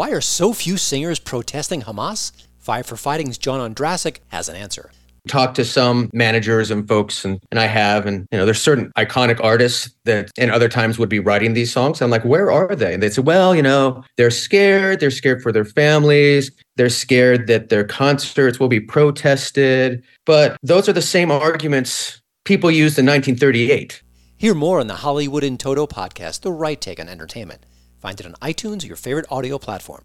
Why are so few singers protesting Hamas? Five for Fighting's John Ondrasik has an answer talked to some managers and folks and, and I have and you know there's certain iconic artists that in other times would be writing these songs. I'm like, where are they? And they say, well, you know, they're scared, they're scared for their families, they're scared that their concerts will be protested. But those are the same arguments people used in 1938. Hear more on the Hollywood in Toto podcast, The Right Take on Entertainment. Find it on iTunes or your favorite audio platform.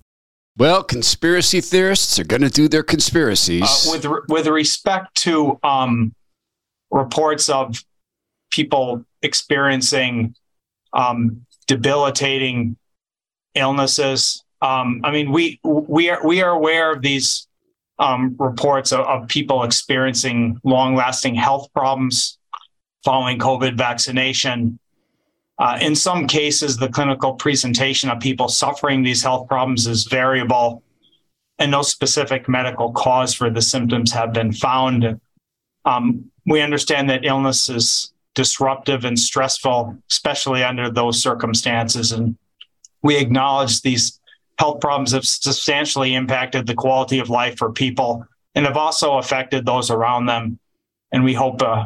Well, conspiracy theorists are going to do their conspiracies. Uh, with with respect to um, reports of people experiencing um, debilitating illnesses, um, I mean, we we are we are aware of these um, reports of, of people experiencing long lasting health problems following COVID vaccination. Uh, in some cases, the clinical presentation of people suffering these health problems is variable, and no specific medical cause for the symptoms have been found. Um, we understand that illness is disruptive and stressful, especially under those circumstances. And we acknowledge these health problems have substantially impacted the quality of life for people and have also affected those around them. And we hope uh,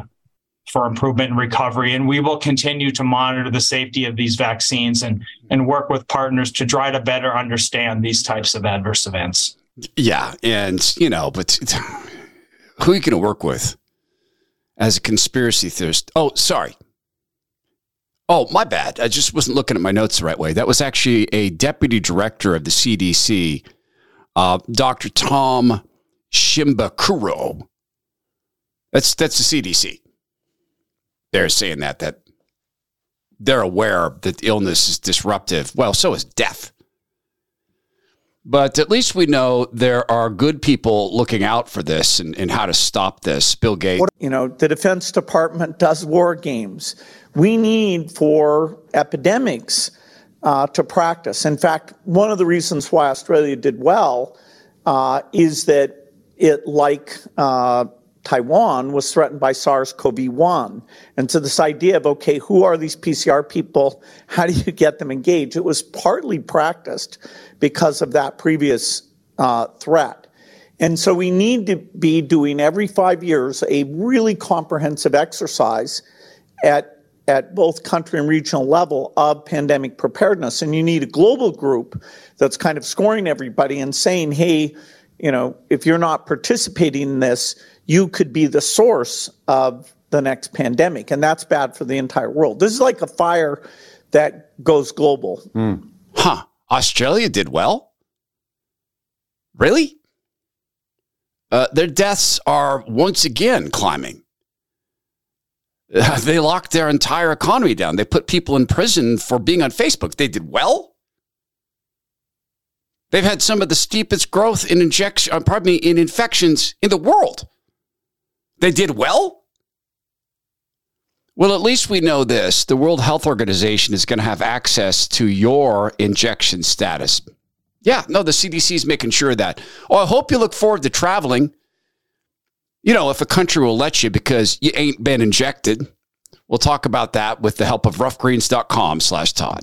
for improvement and recovery. And we will continue to monitor the safety of these vaccines and, and work with partners to try to better understand these types of adverse events. Yeah. And, you know, but who are you going to work with as a conspiracy theorist? Oh, sorry. Oh, my bad. I just wasn't looking at my notes the right way. That was actually a deputy director of the CDC, uh, Dr. Tom Shimabukuro. That's that's the CDC they're saying that that they're aware that illness is disruptive. Well, so is death. But at least we know there are good people looking out for this and, and how to stop this. Bill Gates. You know, the Defense Department does war games. We need for epidemics uh, to practice. In fact, one of the reasons why Australia did well uh, is that it, like uh, Taiwan was threatened by SARS CoV 1. And so, this idea of, okay, who are these PCR people? How do you get them engaged? It was partly practiced because of that previous uh, threat. And so, we need to be doing every five years a really comprehensive exercise at at both country and regional level of pandemic preparedness. And you need a global group that's kind of scoring everybody and saying, hey, you know, if you're not participating in this, you could be the source of the next pandemic. And that's bad for the entire world. This is like a fire that goes global. Mm. Huh. Australia did well? Really? Uh, their deaths are once again climbing. They locked their entire economy down. They put people in prison for being on Facebook. They did well? They've had some of the steepest growth in injection, uh, pardon me, in infections in the world. They did well? Well, at least we know this. The World Health Organization is going to have access to your injection status. Yeah, no, the CDC is making sure that. Oh, I hope you look forward to traveling. You know, if a country will let you because you ain't been injected. We'll talk about that with the help of roughgreens.com slash Todd.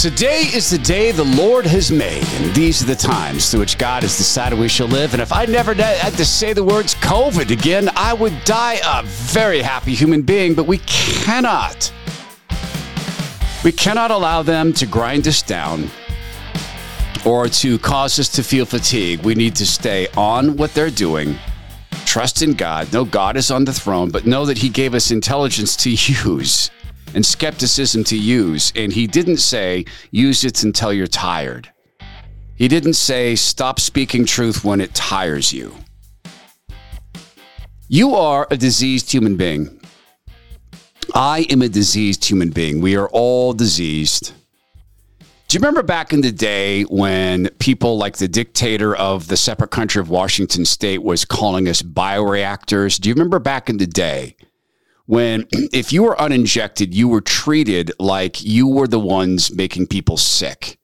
Today is the day the Lord has made, and these are the times through which God has decided we shall live. And if I never had to say the words COVID again, I would die a very happy human being, but we cannot. We cannot allow them to grind us down or to cause us to feel fatigue. We need to stay on what they're doing. Trust in God. Know God is on the throne, but know that He gave us intelligence to use and skepticism to use. And he didn't say, use it until you're tired. He didn't say, stop speaking truth when it tires you. You are a diseased human being. I am a diseased human being. We are all diseased. Do you remember back in the day when people like the dictator of the separate country of Washington state was calling us bioreactors? Do you remember back in the day when if you were uninjected, you were treated like you were the ones making people sick?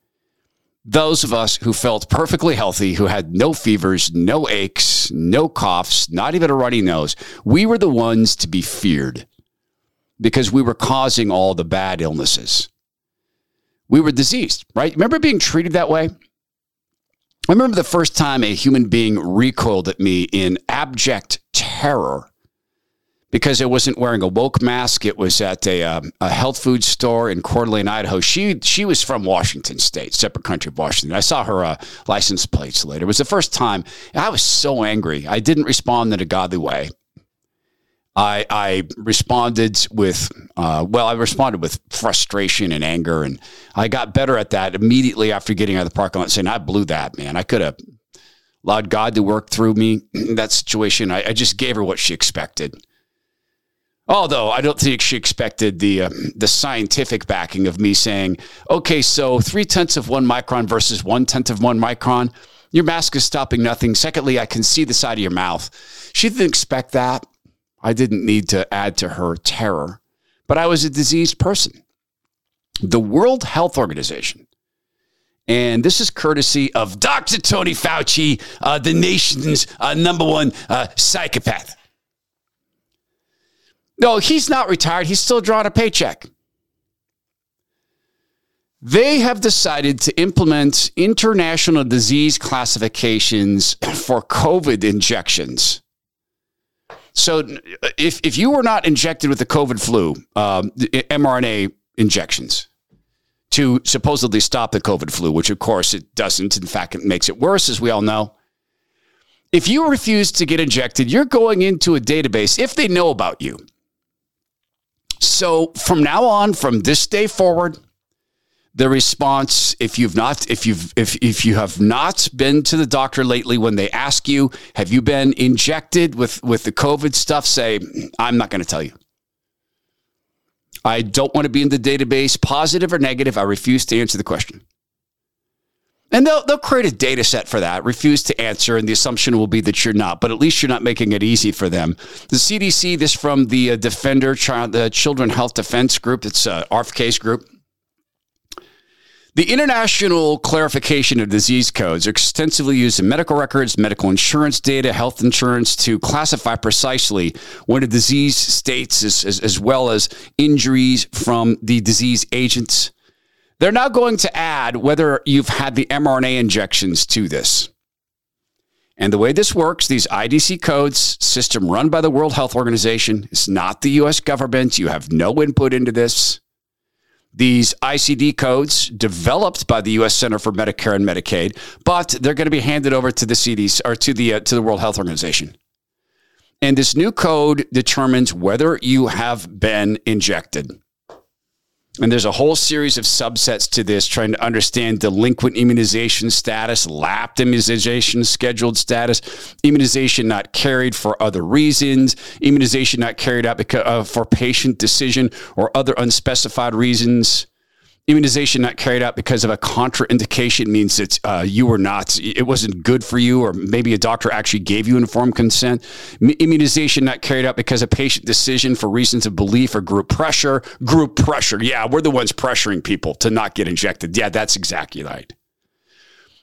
Those of us who felt perfectly healthy, who had no fevers, no aches, no coughs, not even a runny nose, we were the ones to be feared because we were causing all the bad illnesses we were diseased, right? Remember being treated that way? I remember the first time a human being recoiled at me in abject terror because it wasn't wearing a woke mask. It was at a, um, a health food store in Coeur d'Alene, Idaho. She she was from Washington State, separate country of Washington. I saw her uh, license plates later. It was the first time. I was so angry. I didn't respond in a godly way. I, I responded with, uh, well, I responded with frustration and anger. And I got better at that immediately after getting out of the parking lot saying, I blew that, man. I could have allowed God to work through me in that situation. I, I, just gave her what she expected. Although I don't think she expected the uh, the scientific backing of me saying, okay, so three tenths of one micron versus one tenth of one micron, your mask is stopping nothing. Secondly, I can see the side of your mouth. She didn't expect that. I didn't need to add to her terror, but I was a diseased person. The World Health Organization, and this is courtesy of Dr. Tony Fauci, uh, the nation's uh, number one uh, psychopath. No, he's not retired. He's still drawing a paycheck. They have decided to implement international disease classifications for COVID injections. So if, if you were not injected with the COVID flu, um, mRNA injections to supposedly stop the COVID flu, which of course it doesn't. In fact, it makes it worse, as we all know. If you refuse to get injected, you're going into a database if they know about you. So from now on, from this day forward, the response if you've not if you've if if you have not been to the doctor lately when they ask you have you been injected with with the covid stuff? say i'm not going to tell you. I don't want to be in the database positive or negative i refuse to answer the question and they'll, they'll create a data set for that refuse to answer and the assumption will be that you're not but at least you're not making it easy for them the cdc this from the uh, defender child the children health defense group it's uh, rfk's group the international clarification of disease codes are extensively used in medical records, medical insurance data, health insurance to classify precisely when a disease states as, as, as well as injuries from the disease agents. They're now going to add whether you've had the mRNA injections to this. And the way this works, these IDC codes, system run by the World Health Organization, it's not the US government. You have no input into this these ICD codes developed by the U.S. Center for Medicare and Medicaid, but they're going to be handed over to the CDC or to the uh, to the World Health Organization. And this new code determines whether you have been injected. And there's a whole series of subsets to this trying to understand delinquent immunization status, lapsed immunization scheduled status, immunization not carried for other reasons, immunization not carried out because, uh, for patient decision or other unspecified reasons immunization not carried out because of a contraindication means that uh, you were not it wasn't good for you or maybe a doctor actually gave you informed consent immunization not carried out because of patient decision for reasons of belief or group pressure group pressure yeah we're the ones pressuring people to not get injected yeah that's exactly right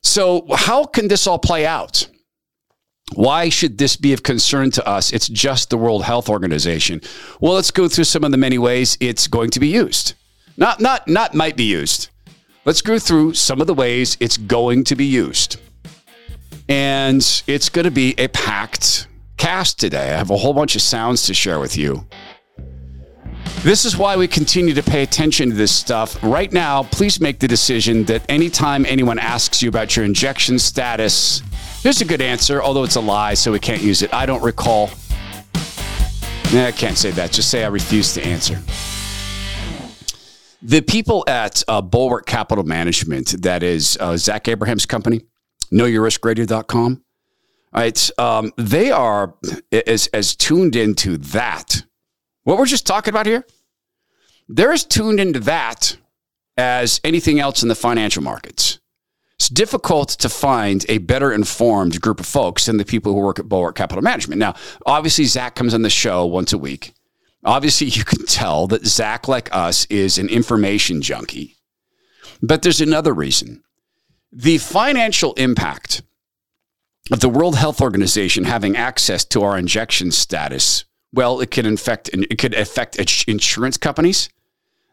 so how can this all play out why should this be of concern to us? It's just the World Health Organization. Well, let's go through some of the many ways it's going to be used. Not not not might be used. Let's go through some of the ways it's going to be used. And it's going to be a packed cast today. I have a whole bunch of sounds to share with you. This is why we continue to pay attention to this stuff. Right now, please make the decision that anytime anyone asks you about your injection status, here's a good answer, although it's a lie, so we can't use it. I don't recall. Nah, I can't say that. Just say I refuse to answer. The people at uh, Bulwark Capital Management, that is uh, Zach Abraham's company, knowyourriskradio.com, right? Um, they are as, as tuned into that. What we're just talking about here, they're as tuned into that as anything else in the financial markets. It's difficult to find a better informed group of folks than the people who work at Bulwark Capital Management. Now, obviously, Zach comes on the show once a week. Obviously, you can tell that Zach, like us, is an information junkie. But there's another reason. The financial impact of the World Health Organization having access to our injection status, well, it can affect it could affect insurance companies.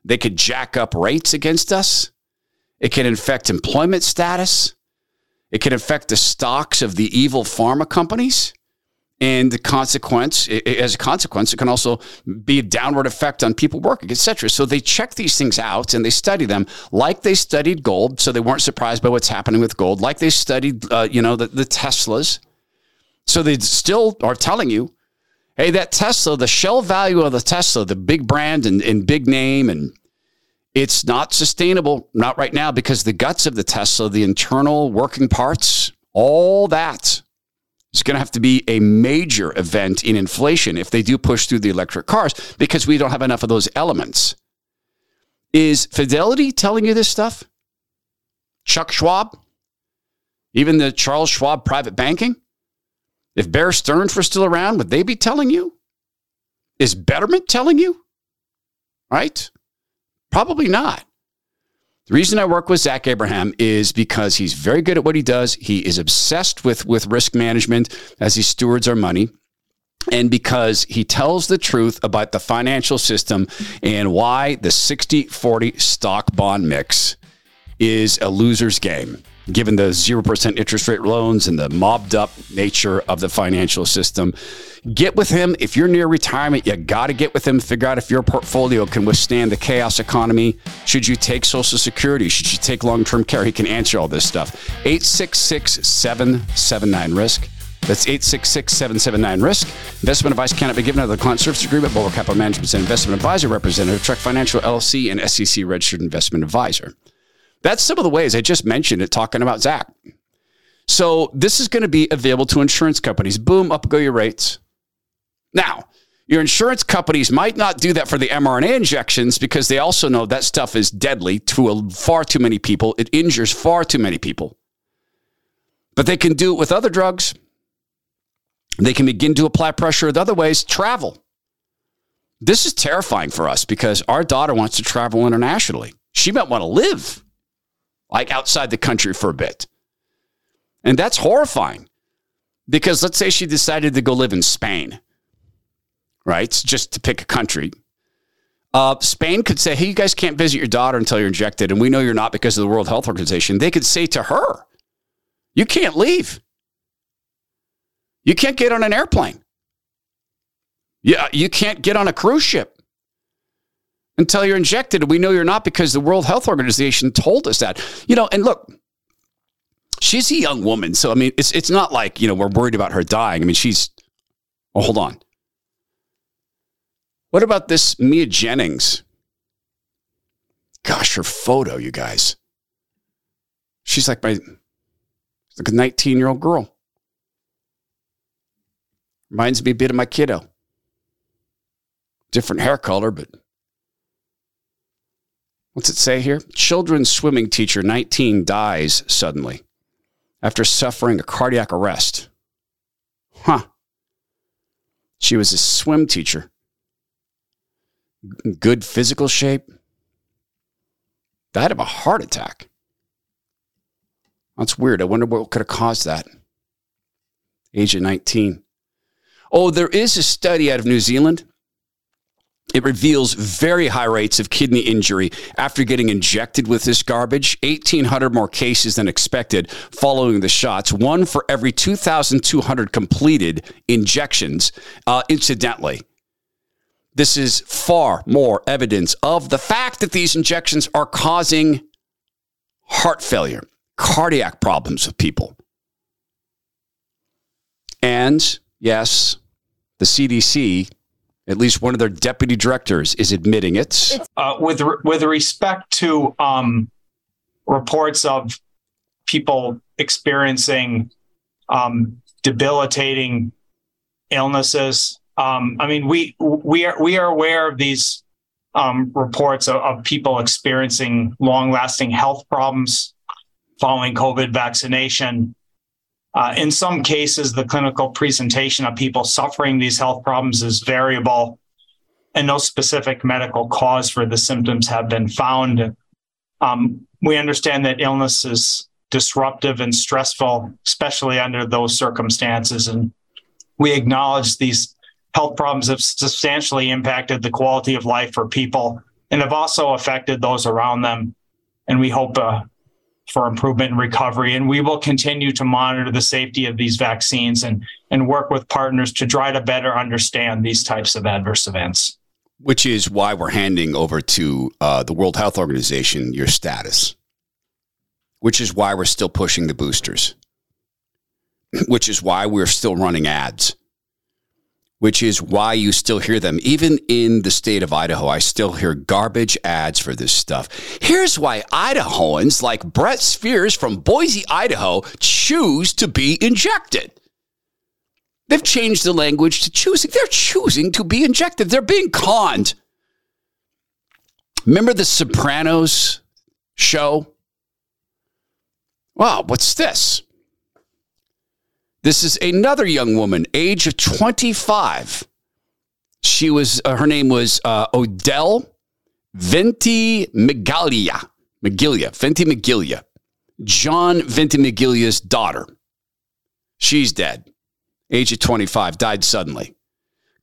They could jack up rates against us. It can affect employment status. It can affect the stocks of the evil pharma companies. And the consequence, as a consequence, it can also be a downward effect on people working, etc. So they check these things out and they study them, like they studied gold, so they weren't surprised by what's happening with gold. Like they studied, uh, you know, the, the Teslas, so they still are telling you, hey, that Tesla, the shell value of the Tesla, the big brand and, and big name and it's not sustainable, not right now, because the guts of the Tesla, the internal working parts, all that is going to have to be a major event in inflation if they do push through the electric cars because we don't have enough of those elements. Is Fidelity telling you this stuff? Chuck Schwab? Even the Charles Schwab private banking? If Bear Stearns were still around, would they be telling you? Is Betterment telling you? Right? Probably not. The reason I work with Zach Abraham is because he's very good at what he does. He is obsessed with, with risk management as he stewards our money. And because he tells the truth about the financial system and why the 60 40 stock bond mix is a loser's game given the 0% interest rate loans and the mobbed up nature of the financial system. Get with him. If you're near retirement, you got to get with him, figure out if your portfolio can withstand the chaos economy. Should you take Social Security? Should you take long term care? He can answer all this stuff. 866 779 Risk. That's 866 779 Risk. Investment advice cannot be given under the client service agreement. Bulwark Capital Management and investment advisor representative, Trek Financial LLC, and SEC registered investment advisor. That's some of the ways I just mentioned it talking about Zach. So this is going to be available to insurance companies. Boom, up go your rates. Now, your insurance companies might not do that for the mRNA injections because they also know that stuff is deadly to a, far too many people. It injures far too many people. But they can do it with other drugs. They can begin to apply pressure with other ways. Travel. This is terrifying for us because our daughter wants to travel internationally. She might want to live like outside the country for a bit. And that's horrifying because let's say she decided to go live in Spain, right? Just to pick a country. Uh, Spain could say, hey, you guys can't visit your daughter until you're injected. And we know you're not because of the World Health Organization. They could say to her, you can't leave. You can't get on an airplane. Yeah, you can't get on a cruise ship until you're injected. We know you're not because the World Health Organization told us that. You know, and look, she's a young woman. So, I mean, it's, it's not like, you know, we're worried about her dying. I mean, she's, oh, hold on. What about this Mia Jennings? Gosh, her photo, you guys. She's like my, like a 19 year old girl. Reminds me a bit of my kiddo. Different hair color, but What's it say here? Children's swimming teacher 19 dies suddenly after suffering a cardiac arrest. Huh. She was a swim teacher. Good physical shape. Died of a heart attack. That's weird. I wonder what could have caused that. Age of 19. Oh, there is a study out of New Zealand it reveals very high rates of kidney injury after getting injected with this garbage. 1,800 more cases than expected following the shots, one for every 2,200 completed injections. Uh, incidentally, this is far more evidence of the fact that these injections are causing heart failure, cardiac problems with people. And yes, the CDC at least one of their deputy directors is admitting it. Uh, with with respect to um, reports of people experiencing um, debilitating illnesses, um, I mean, we we are we are aware of these um, reports of, of people experiencing long lasting health problems following COVID vaccination. Uh, in some cases, the clinical presentation of people suffering these health problems is variable, and no specific medical cause for the symptoms have been found. Um, we understand that illness is disruptive and stressful, especially under those circumstances. And we acknowledge these health problems have substantially impacted the quality of life for people and have also affected those around them. And we hope uh, for improvement and recovery. And we will continue to monitor the safety of these vaccines and, and work with partners to try to better understand these types of adverse events. Which is why we're handing over to uh, the World Health Organization your status, which is why we're still pushing the boosters, which is why we're still running ads which is why you still hear them. Even in the state of Idaho, I still hear garbage ads for this stuff. Here's why Idahoans like Brett Spears from Boise, Idaho, choose to be injected. They've changed the language to choosing. They're choosing to be injected. They're being conned. Remember the Sopranos show? Wow, what's this? This is another young woman, age of 25. She was, uh, her name was uh, Odell Ventimiglia. Venti Ventimiglia. John Venti Ventimiglia's daughter. She's dead. Age of 25, died suddenly.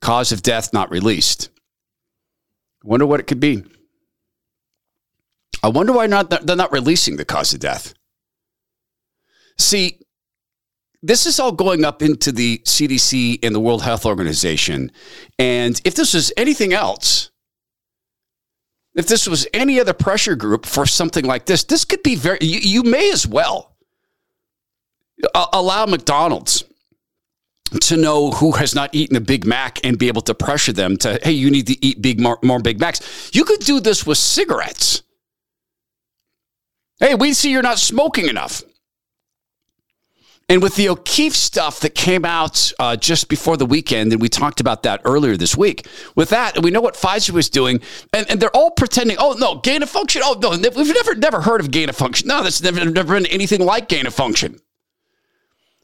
Cause of death not released. Wonder what it could be. I wonder why not they're not releasing the cause of death. See, this is all going up into the CDC and the World Health Organization. And if this was anything else, if this was any other pressure group for something like this, this could be very, you, you may as well uh, allow McDonald's to know who has not eaten a Big Mac and be able to pressure them to, hey, you need to eat big more, more Big Macs. You could do this with cigarettes. Hey, we see you're not smoking enough. And with the O'Keefe stuff that came out uh, just before the weekend, and we talked about that earlier this week, with that, we know what Pfizer was doing, and, and they're all pretending, oh, no, gain of function. Oh, no, we've never, never heard of gain of function. No, that's never, never been anything like gain of function.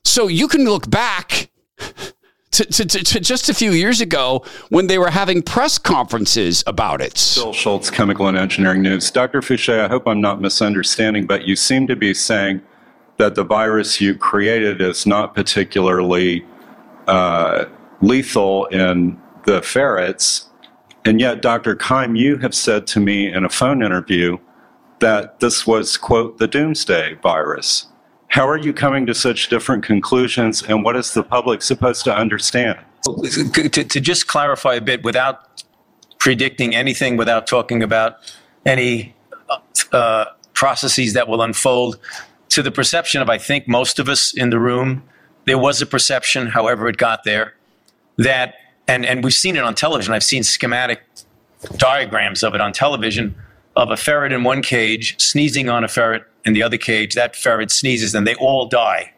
So you can look back to, to, to, just a few years ago when they were having press conferences about it. Bill Schultz, Chemical and Engineering News. Dr. Fouchier, I hope I'm not misunderstanding, but you seem to be saying that the virus you created is not particularly uh, lethal in the ferrets. And yet, Dr. Keim, you have said to me in a phone interview that this was, quote, the doomsday virus. How are you coming to such different conclusions, and what is the public supposed to understand? To, to just clarify a bit, without predicting anything, without talking about any uh, processes that will unfold, to the perception of, I think, most of us in the room, there was a perception, however it got there, that, and, and we've seen it on television, I've seen schematic diagrams of it on television, of a ferret in one cage sneezing on a ferret in the other cage. That ferret sneezes and they all die.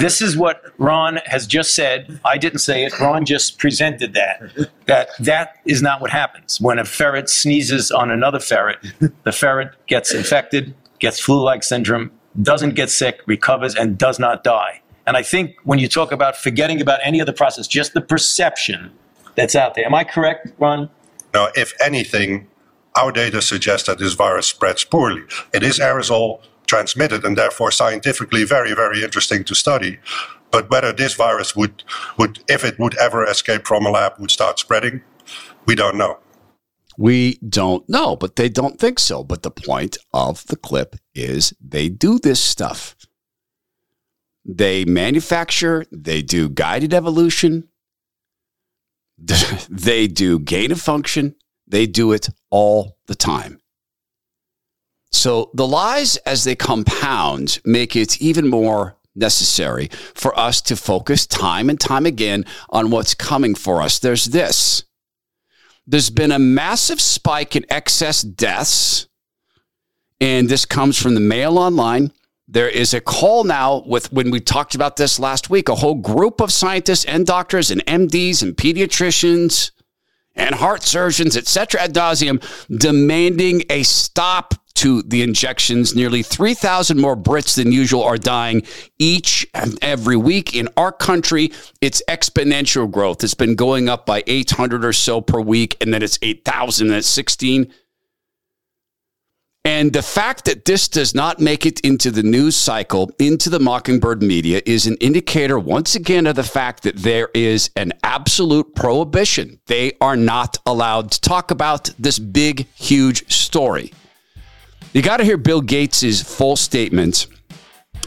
this is what Ron has just said. I didn't say it. Ron just presented that. That that is not what happens. When a ferret sneezes on another ferret, the ferret gets infected, gets flu-like syndrome, doesn't get sick, recovers, and does not die. And I think when you talk about forgetting about any other process, just the perception that's out there. Am I correct, Ron? No, if anything, our data suggests that this virus spreads poorly. It is aerosol transmitted and therefore scientifically very, very interesting to study. But whether this virus would, would, if it would ever escape from a lab, would start spreading, we don't know. We don't know, but they don't think so. But the point of the clip is they do this stuff. They manufacture, they do guided evolution, they do gain of function, they do it all the time. So the lies, as they compound, make it even more necessary for us to focus time and time again on what's coming for us. There's this there's been a massive spike in excess deaths, and this comes from the Mail Online. There is a call now with when we talked about this last week, a whole group of scientists and doctors and MDs and pediatricians and heart surgeons, etc., ad nauseum, demanding a stop to the injections. Nearly 3,000 more Brits than usual are dying each and every week. In our country, it's exponential growth. It's been going up by 800 or so per week, and then it's 8,000 and it's 16. And the fact that this does not make it into the news cycle, into the Mockingbird media, is an indicator once again of the fact that there is an absolute prohibition. They are not allowed to talk about this big, huge story. You got to hear Bill Gates' full statement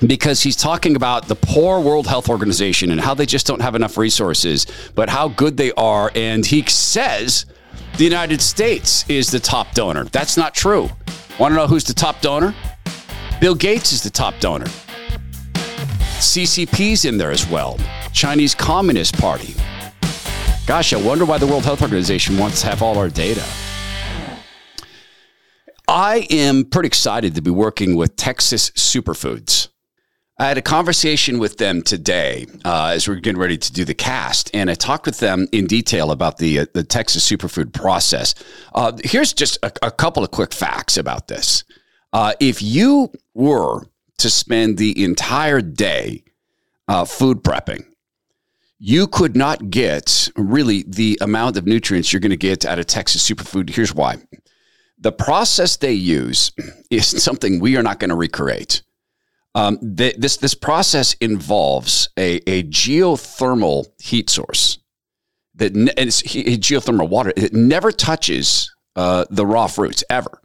because he's talking about the poor World Health Organization and how they just don't have enough resources, but how good they are. And he says the United States is the top donor. That's not true. Want to know who's the top donor? Bill Gates is the top donor. CCP's in there as well. Chinese Communist Party. Gosh, I wonder why the World Health Organization wants to have all our data. I am pretty excited to be working with Texas Superfoods. I had a conversation with them today uh, as we are getting ready to do the cast, and I talked with them in detail about the uh, the Texas superfood process. Uh, here's just a, a, couple of quick facts about this. Uh, if you were to spend the entire day uh, food prepping, you could not get really the amount of nutrients you're going to get out of Texas superfood. Here's why: the process they use is something we are not going to recreate. Um, this this process involves a, a geothermal heat source that ne- it's geothermal water. It never touches uh, the raw fruits ever.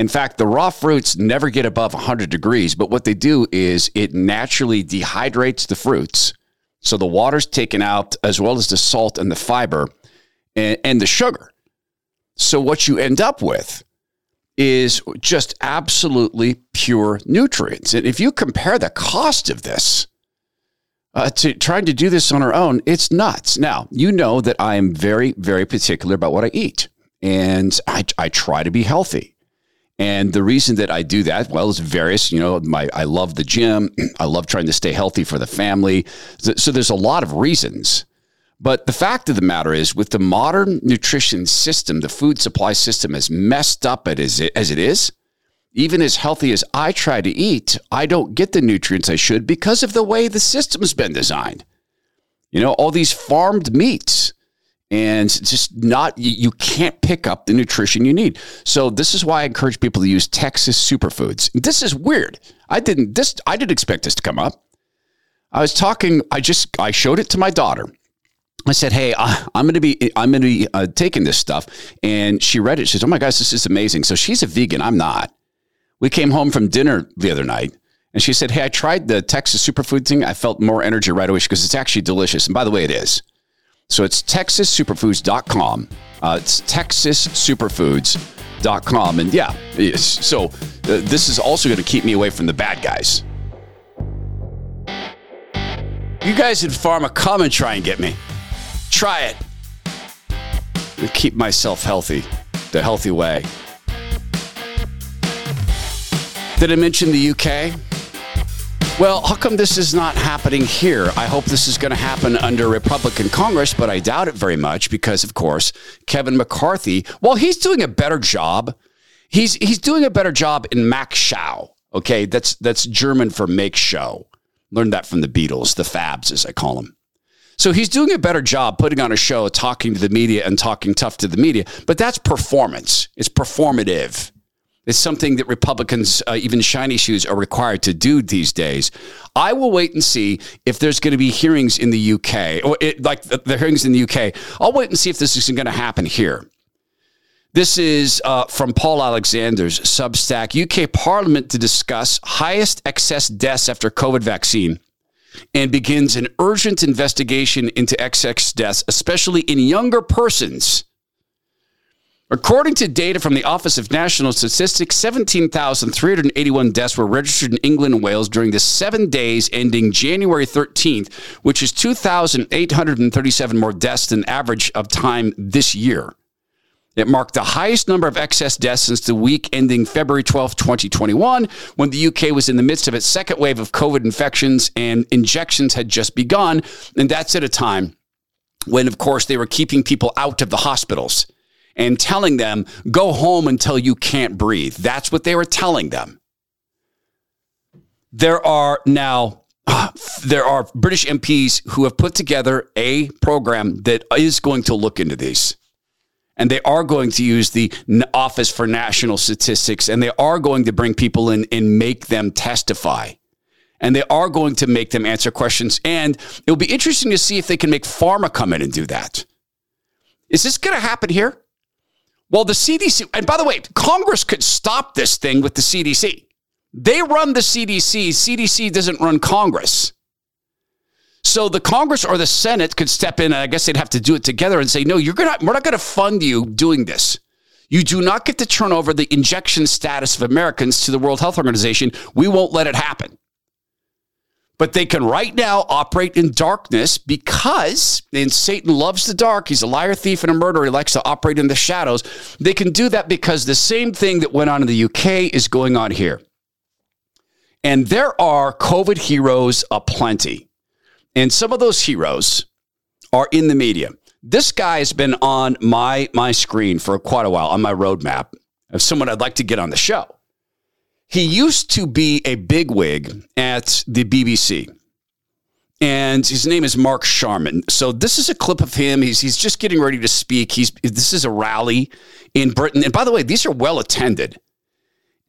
In fact, the raw fruits never get above 100 degrees. But what they do is it naturally dehydrates the fruits, so the water's taken out as well as the salt and the fiber and, and the sugar. So what you end up with is just absolutely pure nutrients. And if you compare the cost of this uh, to trying to do this on our own, it's nuts. Now, you know that I am very, very particular about what I eat, and I, I try to be healthy. And the reason that I do that, well, is various. You know, my I love the gym. I love trying to stay healthy for the family. So, so there's a lot of reasons. But the fact of the matter is, with the modern nutrition system, the food supply system, as messed up as it, as it is, even as healthy as I try to eat, I don't get the nutrients I should because of the way the system's been designed. You know, all these farmed meats and just not, you can't pick up the nutrition you need. So this is why I encourage people to use Texas superfoods. This is weird. I didn't, this, I didn't expect this to come up. I was talking, I just, I showed it to my daughter I said, "Hey, I'm going to be I'm going to be uh, taking this stuff," and she read it. She says, "Oh my gosh, this is amazing!" So she's a vegan. I'm not. We came home from dinner the other night, and she said, "Hey, I tried the Texas superfood thing. I felt more energy right away because it's actually delicious. And by the way, it is. So it's TexasSuperfoods.com. Uh, it's TexasSuperfoods.com, and yeah, so uh, this is also going to keep me away from the bad guys. You guys in pharma, come and try and get me. Try it. And keep myself healthy, the healthy way. Did I mention the UK? Well, how come this is not happening here? I hope this is going to happen under Republican Congress, but I doubt it very much because, of course, Kevin McCarthy, well, he's doing a better job, he's he's doing a better job in Mach Schau. Okay, that's that's German for make show. Learned that from the Beatles, the Fabs, as I call them. So he's doing a better job putting on a show, talking to the media and talking tough to the media. But that's performance. It's performative. It's something that Republicans, uh, even shiny shoes, are required to do these days. I will wait and see if there's going to be hearings in the UK, or it, like the, the, hearings in the UK. I'll wait and see if this isn't going to happen here. This is uh, from Paul Alexander's Substack UK Parliament to discuss highest excess deaths after COVID vaccine and begins an urgent investigation into XX deaths, especially in younger persons. According to data from the Office of National Statistics, 17,381 deaths were registered in England and Wales during the seven days ending January 13th, which is 2,837 more deaths than average of time this year. It marked the highest number of excess deaths since the week ending February 12, 2021, when the UK was in the midst of its second wave of COVID infections and injections had just begun. And that's at a time when, of course, they were keeping people out of the hospitals and telling them, go home until you can't breathe. That's what they were telling them. There are now there are British MPs who have put together a program that is going to look into these. And they are going to use the Office for National Statistics and they are going to bring people in and make them testify. And they are going to make them answer questions. And it'll be interesting to see if they can make pharma come in and do that. Is this going to happen here? Well, the CDC, and by the way, Congress could stop this thing with the CDC. They run the CDC. CDC doesn't run Congress. So the Congress or the Senate could step in, and I guess they'd have to do it together and say, no, you're gonna, we're not going to fund you doing this. You do not get to turn over the injection status of Americans to the World Health Organization. We won't let it happen. But they can right now operate in darkness because, and Satan loves the dark. He's a liar, thief, and a murderer. He likes to operate in the shadows. They can do that because the same thing that went on in the UK is going on here. And there are COVID heroes aplenty. And some of those heroes are in the media. This guy has been on my, my screen for quite a while, on my roadmap of someone I'd like to get on the show. He used to be a bigwig at the BBC. And his name is Mark Sharman. So this is a clip of him. He's, he's just getting ready to speak. He's this is a rally in Britain. And by the way, these are well attended.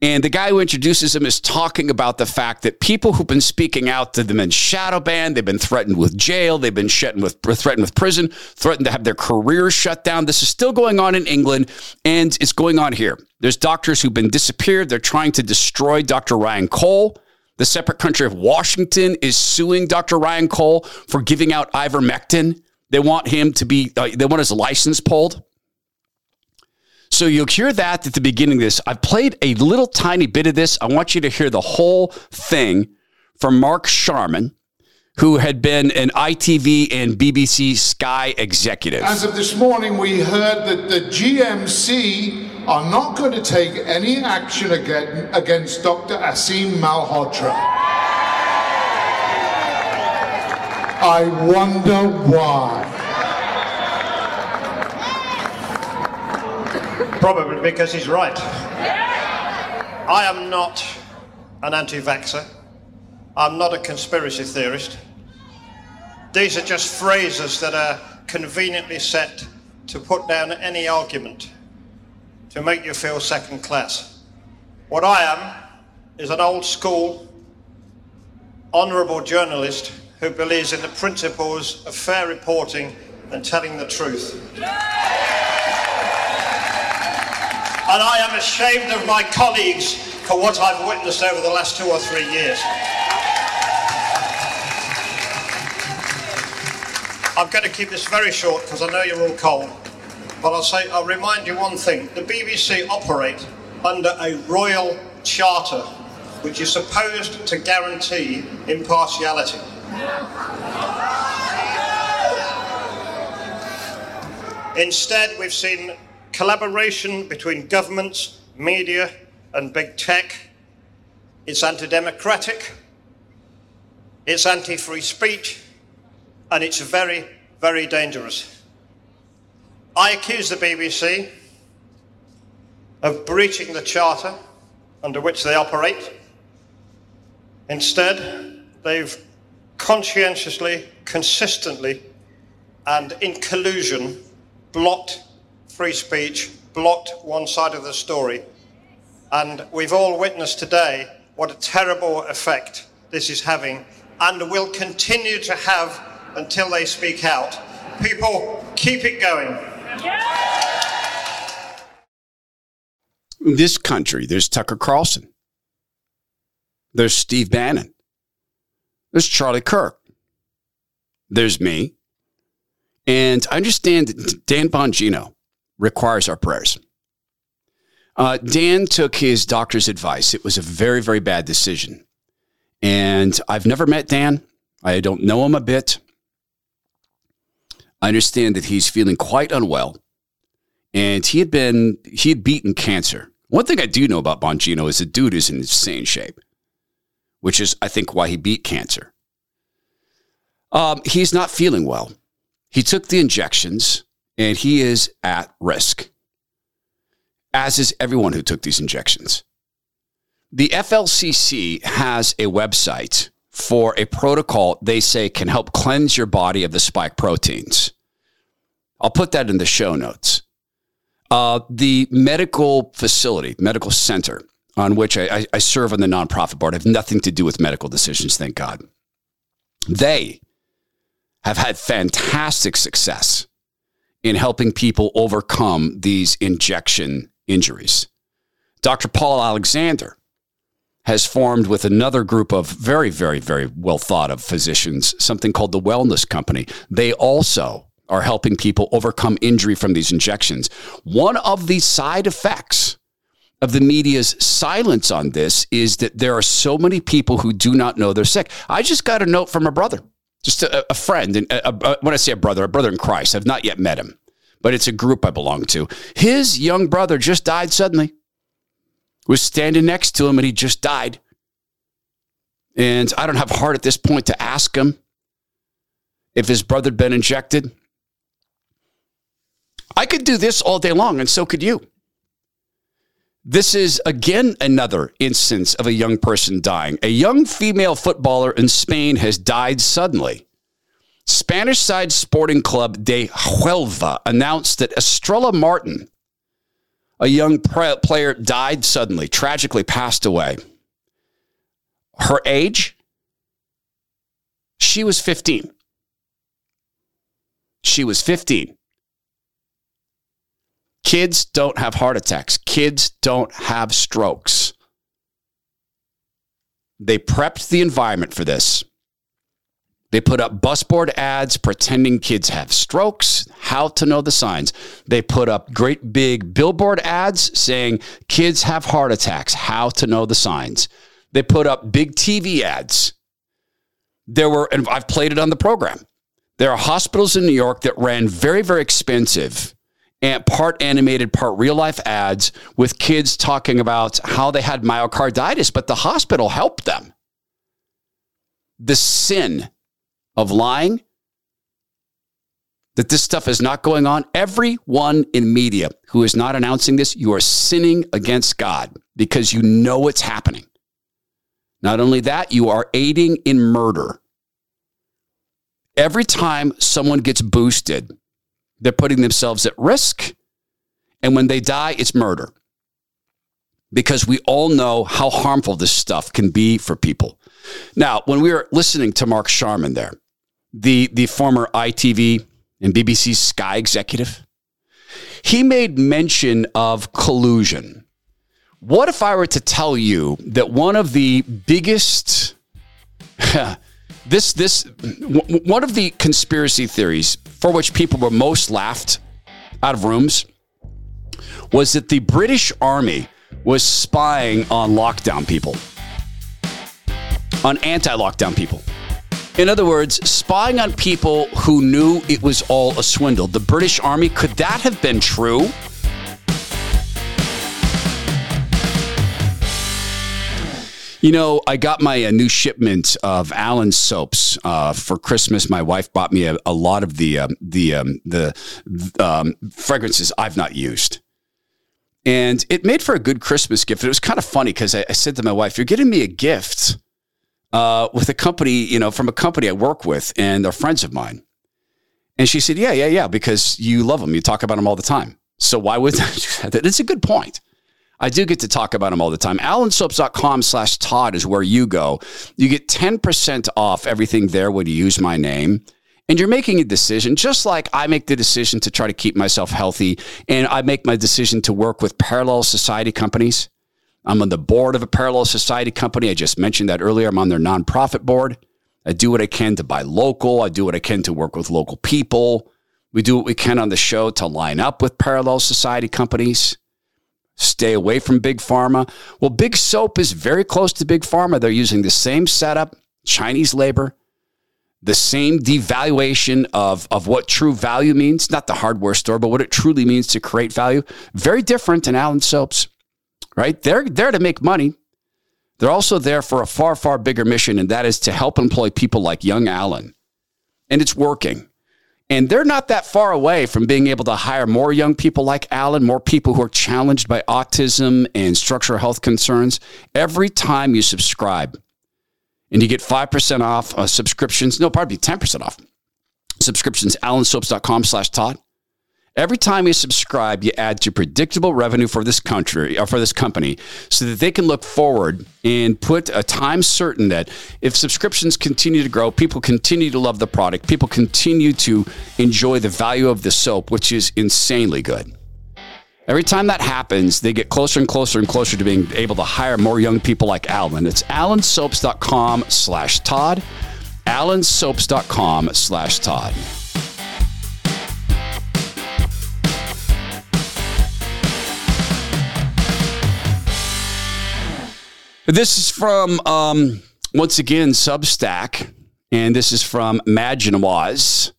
And the guy who introduces him is talking about the fact that people who've been speaking out to them in shadow ban, they've been threatened with jail, they've been with, threatened with prison, threatened to have their careers shut down. This is still going on in England, and it's going on here. There's doctors who've been disappeared. They're trying to destroy Dr. Ryan Cole. The separate country of Washington is suing Dr. Ryan Cole for giving out ivermectin. They want him to be, uh, they want his license pulled. So you'll hear that at the beginning of this. I've played a little tiny bit of this. I want you to hear the whole thing from Mark Sharman, who had been an ITV and BBC Sky executive. As of this morning, we heard that the GMC are not going to take any action again against Dr. Aseem Malhotra. I wonder why. Probably because he's right. I am not an anti vaxxer. I'm not a conspiracy theorist. These are just phrases that are conveniently set to put down any argument, to make you feel second class. What I am is an old school, honourable journalist who believes in the principles of fair reporting and telling the truth. And I am ashamed of my colleagues for what I've witnessed over the last two or three years. I'm going to keep this very short because I know you're all cold. But I'll say, I'll remind you one thing. The BBC operate under a royal charter which is supposed to guarantee impartiality. Instead, we've seen collaboration between governments, media, and big tech. It's anti democratic, it's anti free speech, and it's very, very dangerous. I accuse the BBC of breaching the charter under which they operate. Instead, they've conscientiously, consistently, and in collusion blocked free speech, blocked one side of the story. And we've all witnessed today what a terrible effect this is having and will continue to have until they speak out. People, keep it going. In this country, there's Tucker Carlson. There's Steve Bannon. There's Charlie Kirk. There's me. And I understand Dan Bongino requires our prayers. Uh, Dan took his doctor's advice. It was a very, very bad decision. And I've never met Dan. I don't know him a bit. I understand that he's feeling quite unwell. And he had been, he had beaten cancer. One thing I do know about Bongino is the dude is in insane shape, which is, I think, why he beat cancer. Um, he's not feeling well. He took the injections and he is at risk, as is everyone who took these injections. The FLCC has a website for a protocol they say can help cleanse your body of the spike proteins. I'll put that in the show notes. Uh, the medical facility, medical center on which I, I serve on the nonprofit board, I have nothing to do with medical decisions, thank God. They have had fantastic success in helping people overcome these injection injuries. Dr. Paul Alexander has formed with another group of very, very, very well thought of physicians something called the Wellness Company. They also are helping people overcome injury from these injections. One of the side effects of the media's silence on this is that there are so many people who do not know they're sick. I just got a note from a brother, just a, a friend, and a, a, when I say a brother, a brother in Christ. I've not yet met him, but it's a group I belong to. His young brother just died suddenly. Was standing next to him, and he just died. And I don't have heart at this point to ask him if his brother had been injected. I could do this all day long, and so could you. This is again another instance of a young person dying. A young female footballer in Spain has died suddenly. Spanish side Sporting Club de Huelva announced that Estrella Martin, a young player, died suddenly, tragically passed away. Her age? She was 15. She was 15. Kids don't have heart attacks. Kids don't have strokes. They prepped the environment for this. They put up busboard ads pretending kids have strokes, how to know the signs. They put up great big billboard ads saying kids have heart attacks, how to know the signs. They put up big TV ads. There were, and I've played it on the program. There are hospitals in New York that ran very, very expensive and part animated, part real life ads with kids talking about how they had myocarditis, but the hospital helped them. The sin of lying, that this stuff is not going on. Everyone in media who is not announcing this, you are sinning against God because you know it's happening. Not only that, you are aiding in murder. Every time someone gets boosted, they're putting themselves at risk. And when they die, it's murder. Because we all know how harmful this stuff can be for people. Now, when we were listening to Mark Sharman there, the, the former ITV and BBC Sky executive, he made mention of collusion. What if I were to tell you that one of the biggest this this one of the conspiracy theories for which people were most laughed out of rooms was that the British Army was spying on lockdown people, on anti-lockdown people. In other words, spying on people who knew it was all a swindle. The British Army, could that have been true? You know, I got my uh, new shipment of Alan soaps uh, for Christmas. My wife bought me a, a lot of the um, the um, the um, fragrances I've not used, and it made for a good Christmas gift. It was kind of funny because I, I, said to my wife, "You're getting me a gift uh, with a company, you know, from a company I work with, and they're friends of mine." And she said, "Yeah, yeah, yeah, because you love them. You talk about them all the time. So why would?" That?" It's a good point. I do get to talk about them all the time. AlanSoaps.com slash Todd is where you go. You get 10% off everything there when you use my name. And you're making a decision, just like I make the decision to try to keep myself healthy. And I make my decision to work with parallel society companies. I'm on the board of a parallel society company. I just mentioned that earlier. I'm on their nonprofit board. I do what I can to buy local. I do what I can to work with local people. We do what we can on the show to line up with parallel society companies. Stay away from big pharma. Well, big soap is very close to big pharma. They're using the same setup, Chinese labor, the same devaluation of, of what true value means, not the hardware store, but what it truly means to create value. Very different than Alan Soaps, right? They're there to make money. They're also there for a far, far bigger mission, and that is to help employ people like young Alan. And it's working. And they're not that far away from being able to hire more young people like Alan, more people who are challenged by autism and structural health concerns. Every time you subscribe, and you get 5% off uh, subscriptions, no, probably 10% off subscriptions, alansoaps.com slash Todd. Every time you subscribe, you add to predictable revenue for this country or for this company so that they can look forward and put a time certain that if subscriptions continue to grow, people continue to love the product, people continue to enjoy the value of the soap, which is insanely good. Every time that happens, they get closer and closer and closer to being able to hire more young people like Alan. It's alansoaps.com slash Todd, alansoaps.com slash Todd. This is from, um, once again, Substack, and this is from Maajid Nawaz.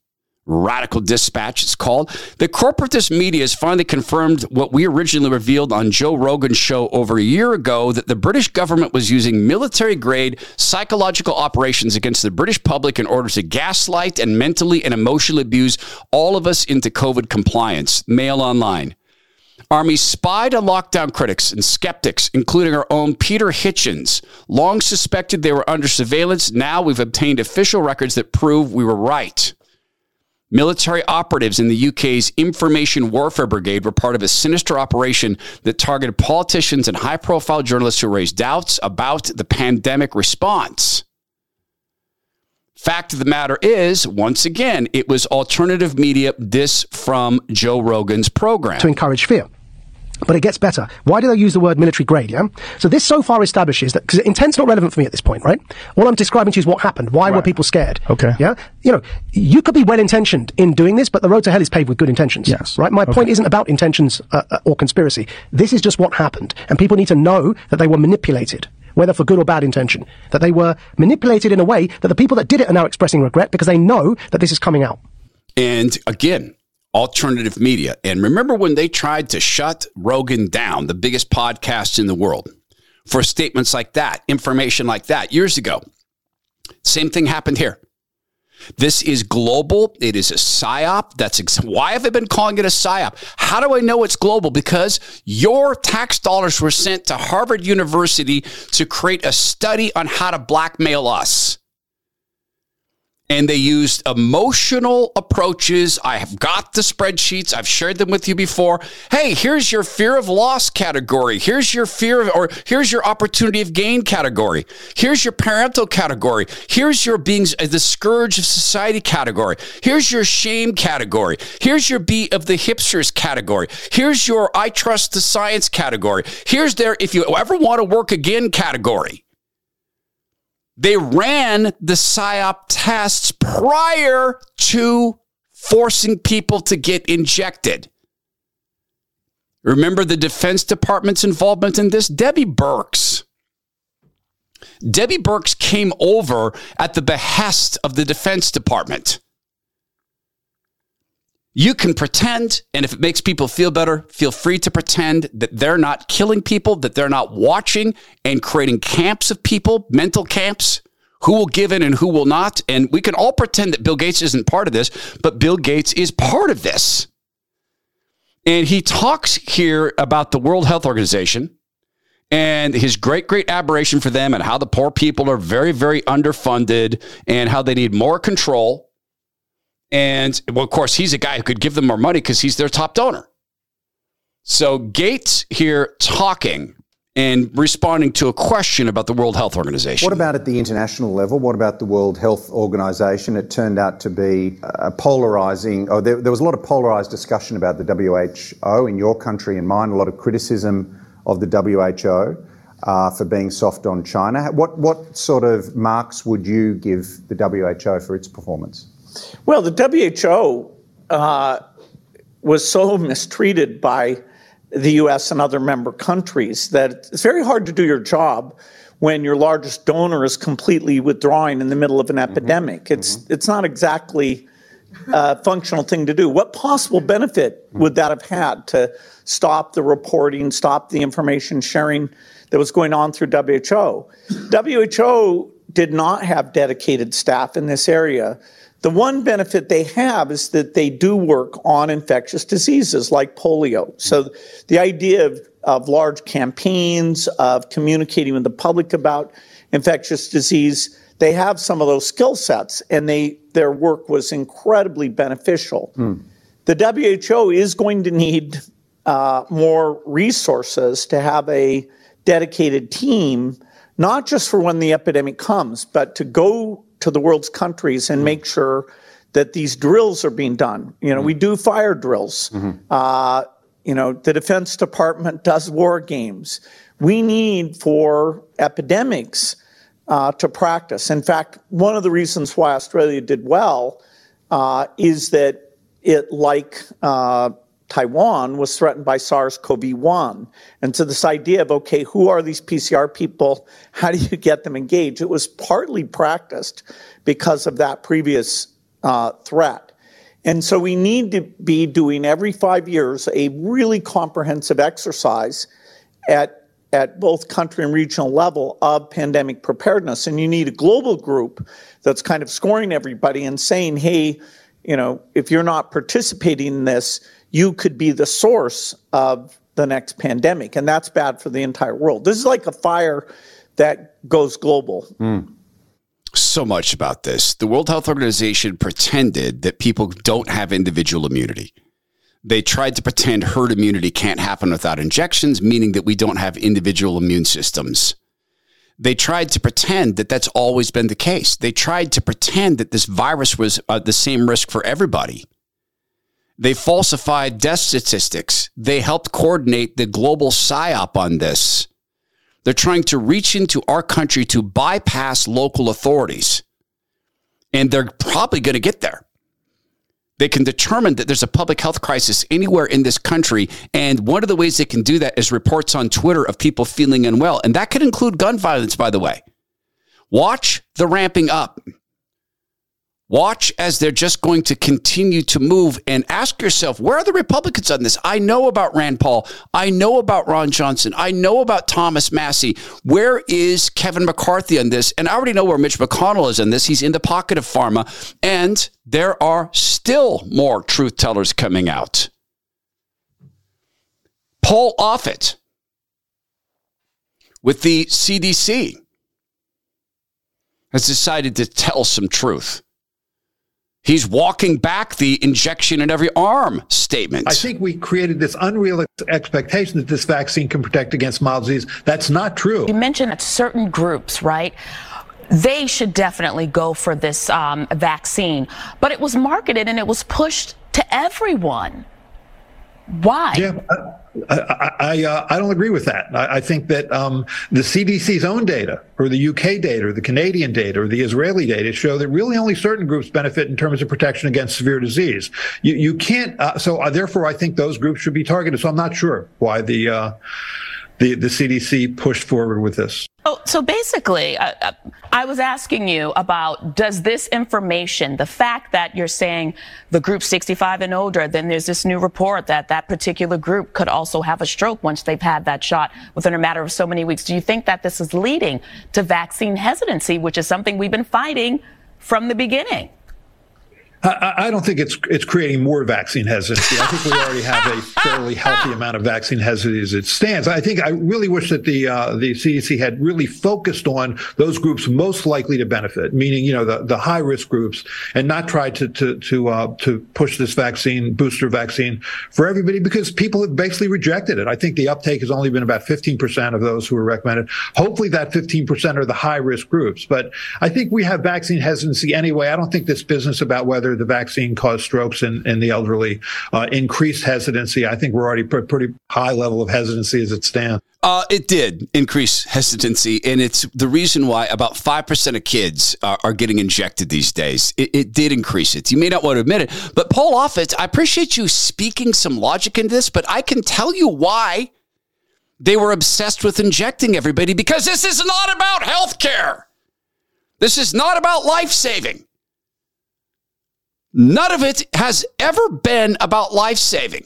Radical Dispatch, it's called. The corporatist media has finally confirmed what we originally revealed on Joe Rogan's show over a year ago that the British government was using military grade psychological operations against the British public in order to gaslight and mentally and emotionally abuse all of us into COVID compliance. Mail online. Army spied on lockdown critics and skeptics, including our own Peter Hitchens. Long suspected they were under surveillance. Now we've obtained official records that prove we were right. Military operatives in the UK's Information Warfare Brigade were part of a sinister operation that targeted politicians and high profile journalists who raised doubts about the pandemic response. Fact of the matter is, once again, it was alternative media, this from Joe Rogan's program. To encourage fear. But it gets better. Why do they use the word military grade, yeah? So this so far establishes that, because intent's not relevant for me at this point, right? What I'm describing to you is what happened. Why right. were people scared? Okay. Yeah? You know, you could be well intentioned in doing this, but the road to hell is paved with good intentions. Yes. Right? My okay. point isn't about intentions uh, uh, or conspiracy. This is just what happened. And people need to know that they were manipulated whether for good or bad intention, that they were manipulated in a way that the people that did it are now expressing regret because they know that this is coming out. And again, alternative media. And remember when they tried to shut Rogan down, the biggest podcast in the world, for statements like that, information like that years ago? Same thing happened here. This is global. It is a psyop. That's ex- why have I been calling it a psyop? How do I know it's global? Because your tax dollars were sent to Harvard University to create a study on how to blackmail us and they used emotional approaches. I have got the spreadsheets. I've shared them with you before. Hey, here's your fear of loss category. Here's your fear of, or here's your opportunity of gain category. Here's your parental category. Here's your being uh, the scourge of society category. Here's your shame category. Here's your be of the hipsters category. Here's your I trust the science category. Here's their if you ever want to work again category. They ran the PSYOP tests prior to forcing people to get injected. Remember the Defense Department's involvement in this? Debbie Birx. Debbie Birx came over at the behest of the Defense Department. You can pretend, and if it makes people feel better, feel free to pretend that they're not killing people, that they're not watching and creating camps of people, mental camps, who will give in and who will not. And we can all pretend that Bill Gates isn't part of this, but Bill Gates is part of this. And he talks here about the World Health Organization and his great, great aberration for them and how the poor people are very, very underfunded and how they need more control and well, of course, he's a guy who could give them more money because he's their top donor. So Gates here talking and responding to a question about the World Health Organization. What about at the international level? What about the World Health Organization? It turned out to be a polarizing, oh, there, there was a lot of polarized discussion about the WHO in your country and mine, a lot of criticism of the WHO. Uh, for being soft on China. What, what sort of marks would you give the WHO for its performance? Well, the WHO uh, was so mistreated by the US and other member countries that it's very hard to do your job when your largest donor is completely withdrawing in the middle of an mm-hmm. epidemic. It's, mm-hmm. it's not exactly a functional thing to do. What possible benefit would that have had to stop the reporting, stop the information sharing that was going on through WHO? WHO did not have dedicated staff in this area The one benefit they have is that they do work on infectious diseases like polio. So the idea of, of large campaigns, of communicating with the public about infectious disease, they have some of those skill sets and they their work was incredibly beneficial. The WHO is going to need uh, more resources to have a dedicated team, not just for when the epidemic comes, but to go to the world's countries and make sure that these drills are being done. You know, we do fire drills. Uh, you know, the Defense Department does war games. We need for epidemics uh, to practice. In fact, one of the reasons why Australia did well uh, is that it, like uh, Taiwan, was threatened by SARS CoV 1. And so, this idea of, okay, who are these PCR people? How do you get them engaged? It was partly practiced because of that previous uh, threat. And so, we need to be doing every five years a really comprehensive exercise at at both country and regional level of pandemic preparedness. And you need a global group that's kind of scoring everybody and saying, hey, you know, if you're not participating in this, you could be the source of the next pandemic. And that's bad for the entire world. This is like a fire that goes global. Hmm. so much about this. The World Health Organization pretended that people don't have individual immunity. They tried to pretend herd immunity can't happen without injections, meaning that we don't have individual immune systems. They tried to pretend that that's always been the case. They tried to pretend that this virus was uh, the same risk for everybody. They falsified death statistics. They helped coordinate the global psyop on this. They're trying to reach into our country to bypass local authorities. And they're probably going to get there. They can determine that there's a public health crisis anywhere in this country. And one of the ways they can do that is reports on Twitter of people feeling unwell. And that could include gun violence, by the way. Watch the ramping up. Watch as they're just going to continue to move and ask yourself, where are the Republicans on this? I know about Rand Paul. I know about Ron Johnson. I know about Thomas Massie. Where is Kevin McCarthy on this? And I already know where Mitch McConnell is on this. He's in the pocket of pharma. And there are still more truth tellers coming out. Paul Offit with the CDC has decided to tell some truth. He's walking back the injection in every arm statement. I think we created this unreal expectation that this vaccine can protect against mild disease. That's not true. You mentioned that certain groups, right? They should definitely go for this um, vaccine, but it was marketed and it was pushed to everyone. Why? Yeah, I, I, uh, I don't agree with that. I, I think that um, the CDC's own data, or the UK data, or the Canadian data, or the Israeli data show that really only certain groups benefit in terms of protection against severe disease. You, you can't. Uh, so uh, therefore, I think those groups should be targeted. So I'm not sure why the uh, the the CDC pushed forward with this. Oh, so basically, uh, uh, I was asking you about does this information, the fact that you're saying the group 65 and older, then there's this new report that that particular group could also have a stroke once they've had that shot within a matter of so many weeks. Do you think that this is leading to vaccine hesitancy, which is something we've been fighting from the beginning? I, I don't think it's it's creating more vaccine hesitancy. I think we already have a fairly healthy amount of vaccine hesitancy as it stands. I think I really wish that the uh, the CDC had really focused on those groups most likely to benefit, meaning you know the, the high risk groups, and not tried to to to uh, to push this vaccine booster vaccine for everybody because people have basically rejected it. I think the uptake has only been about 15 percent of those who are recommended. Hopefully, that 15 percent are the high risk groups. But I think we have vaccine hesitancy anyway. I don't think this business about whether the vaccine caused strokes in, in the elderly uh, increased hesitancy. I think we're already pr- pretty high level of hesitancy as it stands. Uh, it did increase hesitancy, and it's the reason why about 5% of kids are, are getting injected these days. It, it, did increase it. You may not want to admit it, but Paul Offit, I appreciate you speaking some logic in this, but I can tell you why they were obsessed with injecting everybody because this is not about health care. This is not about life saving. None of it has ever been about life saving.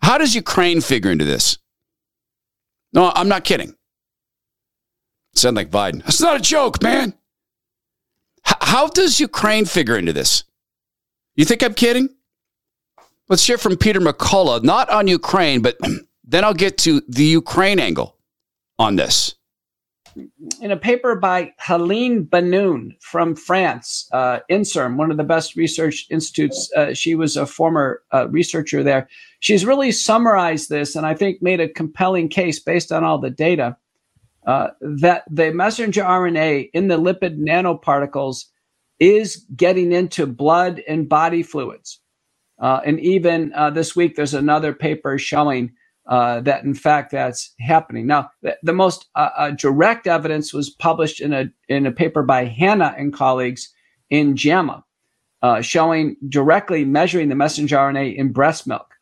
How does Ukraine figure into this? No, I'm not kidding. Sound like Biden. That's not a joke, man. H- how does Ukraine figure into this? You think I'm kidding? Let's hear from Peter McCullough, not on Ukraine, but then I'll get to the Ukraine angle on this. In a paper by Helene Banoun from France, uh, INSERM, one of the best research institutes, uh, she was a former uh, researcher there. She's really summarized this and I think made a compelling case based on all the data uh, that the messenger RNA in the lipid nanoparticles is getting into blood and body fluids. Uh, and even uh, this week, there's another paper showing uh, that, in fact, that's happening. Now, the, the most uh, uh, direct evidence was published in a in a paper by Hanna and colleagues in JAMA, uh, showing directly measuring the messenger RNA in breast milk.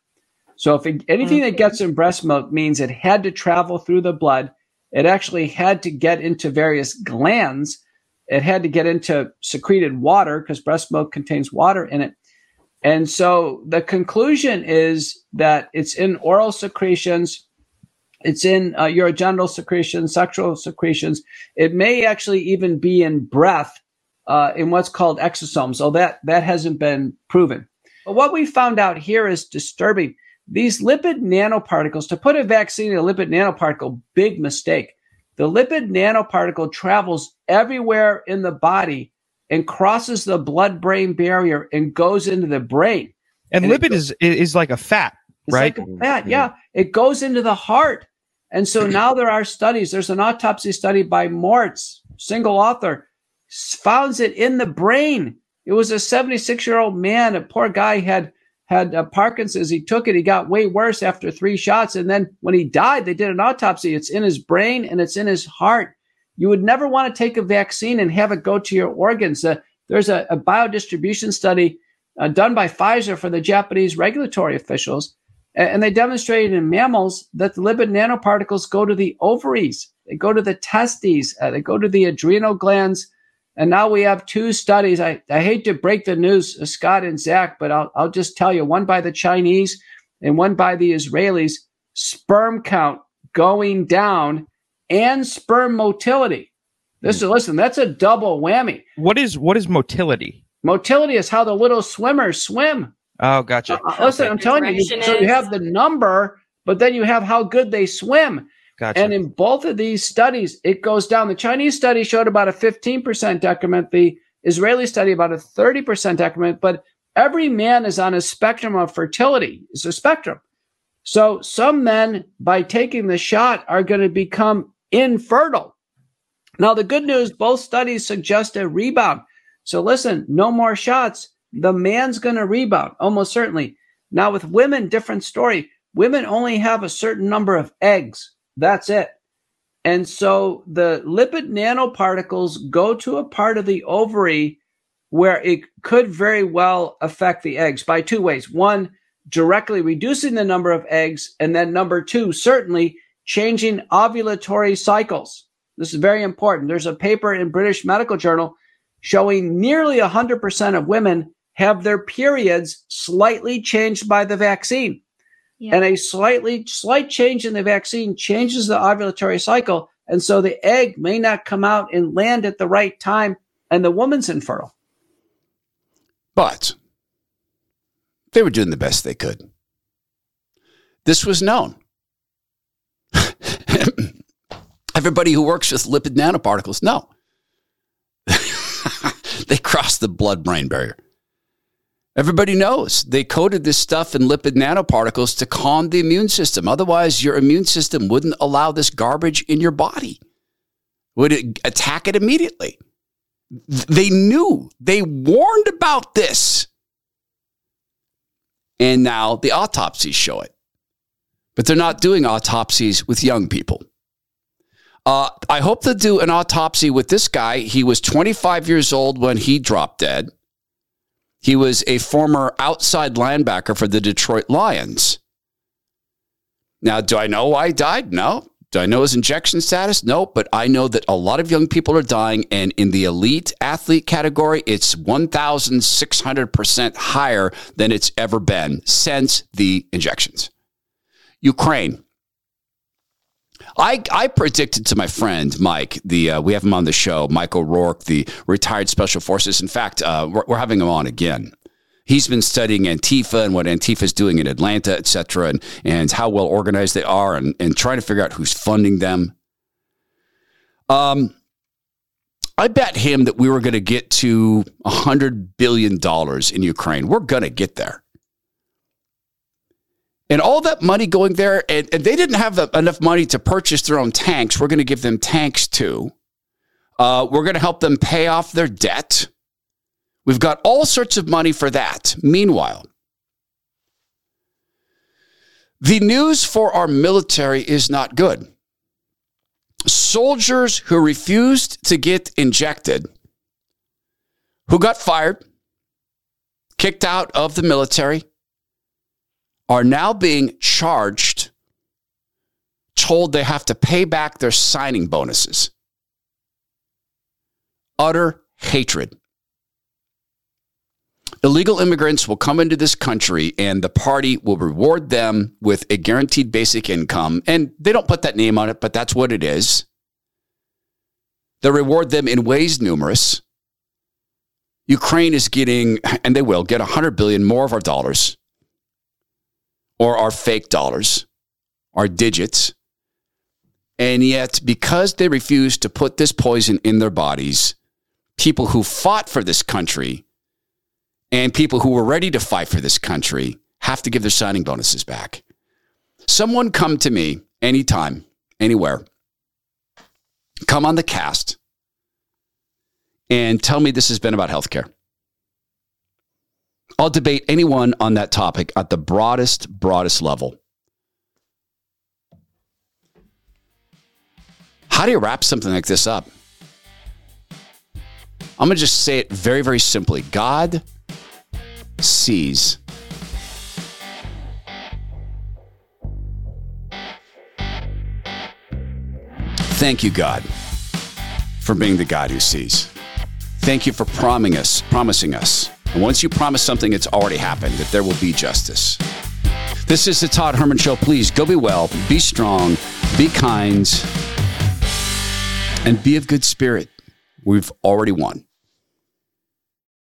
So, if it, anything that gets in breast milk means it had to travel through the blood, it actually had to get into various glands. It had to get into secreted water because breast milk contains water in it and so the conclusion is that it's in oral secretions, it's in uh, urogenital secretions, sexual secretions. It may actually even be in breath uh, in what's called exosomes. So that, that hasn't been proven. But what we found out here is disturbing. These lipid nanoparticles, to put a vaccine in a lipid nanoparticle, big mistake. The lipid nanoparticle travels everywhere in the body and crosses the blood brain barrier and goes into the brain. And, and lipid goes, is is like a fat, right? Like a fat, yeah. It goes into the heart. And so now there are studies. There's an autopsy study by Mortz, single author, founds it in the brain. It was a 76 year old man. A poor guy had had uh, Parkinson's. He took it. He got way worse after three shots. And then when he died, they did an autopsy. It's in his brain and it's in his heart. You would never want to take a vaccine and have it go to your organs. Uh, there's a, a, biodistribution study uh, done by Pfizer for the Japanese regulatory officials, and, and they demonstrated in mammals that the lipid nanoparticles go to the ovaries, they go to the testes, uh, they go to the adrenal glands. And now we have two studies. I, I hate to break the news, uh, Scott and Zach, but I'll, I'll just tell you one by the Chinese and one by the Israelis. Sperm count going down and sperm motility. This is listen, that's a double whammy. What is what is motility? Motility is how the little swimmers swim. Oh, gotcha. Uh, listen, I'm telling you, you, so you have the number, but then you have how good they swim. Gotcha. And in both of these studies, it goes down. The Chinese study showed about a 15% decrement. The Israeli study about a 30% decrement. But every man is on a spectrum of fertility. It's a spectrum. So some men, by taking the shot, are going to become infertile. Now, the good news, both studies suggest a rebound. So listen, no more shots. The man's going to rebound, almost certainly. Now, with women, different story. Women only have a certain number of eggs. That's it. And so the lipid nanoparticles go to a part of the ovary where it could very well affect the eggs by two ways. One, directly reducing the number of eggs. And then number two, certainly changing ovulatory cycles. This is very important. There's a paper in British Medical Journal showing nearly 100% of women have their periods slightly changed by the vaccine. Yeah. And a slightly slight change in the vaccine changes the ovulatory cycle. And so the egg may not come out and land at the right time, and the woman's infertile. But they were doing the best they could. This was known. Everybody who works with lipid nanoparticles, no. they cross the blood brain barrier. Everybody knows they coated this stuff in lipid nanoparticles to calm the immune system. Otherwise, your immune system wouldn't allow this garbage in your body, would it attack it immediately. They knew, they warned about this. And now the autopsies show it. But they're not doing autopsies with young people. Uh, I hope to do an autopsy with this guy. He was 25 years old when he dropped dead. He was a former outside linebacker for the Detroit Lions. Now, do I know why he died? No. Do I know his injection status? No, but I know that a lot of young people are dying, and in the elite athlete category, it's 1,600% higher than it's ever been since the injections. Ukraine. I, I predicted to my friend Mike, the uh, we have him on the show, Michael Rourke, the retired special forces. In fact, uh, we're, we're having him on again. He's been studying Antifa and what Antifa is doing in Atlanta, et cetera, and, and how well organized they are and, and trying to figure out who's funding them. Um, I bet him that we were going to get to $100 billion in Ukraine. We're going to get there. And all that money going there, and, and they didn't have the, enough money to purchase their own tanks. We're going to give them tanks too. Uh, we're going to help them pay off their debt. We've got all sorts of money for that. Meanwhile, the news for our military is not good. Soldiers who refused to get injected, who got fired, kicked out of the military, are now being charged, told they have to pay back their signing bonuses. Utter hatred. Illegal immigrants will come into this country and the party will reward them with a guaranteed basic income. And they don't put that name on it, but that's what it is. They reward them in ways numerous. Ukraine is getting, and they will get 100 billion more of our dollars or our fake dollars, our digits. And yet, because they refuse to put this poison in their bodies, people who fought for this country and people who were ready to fight for this country have to give their signing bonuses back. Someone come to me anytime, anywhere, come on the cast and tell me this has been about healthcare. I'll debate anyone on that topic at the broadest, broadest level. How do you wrap something like this up? I'm going to just say it very, very simply God sees. Thank you, God, for being the God who sees. Thank you for promising us, promising us. And once you promise something, it's already happened, that there will be justice. This is the Todd Herman Show. Please go be well, be strong, be kind, and be of good spirit. We've already won.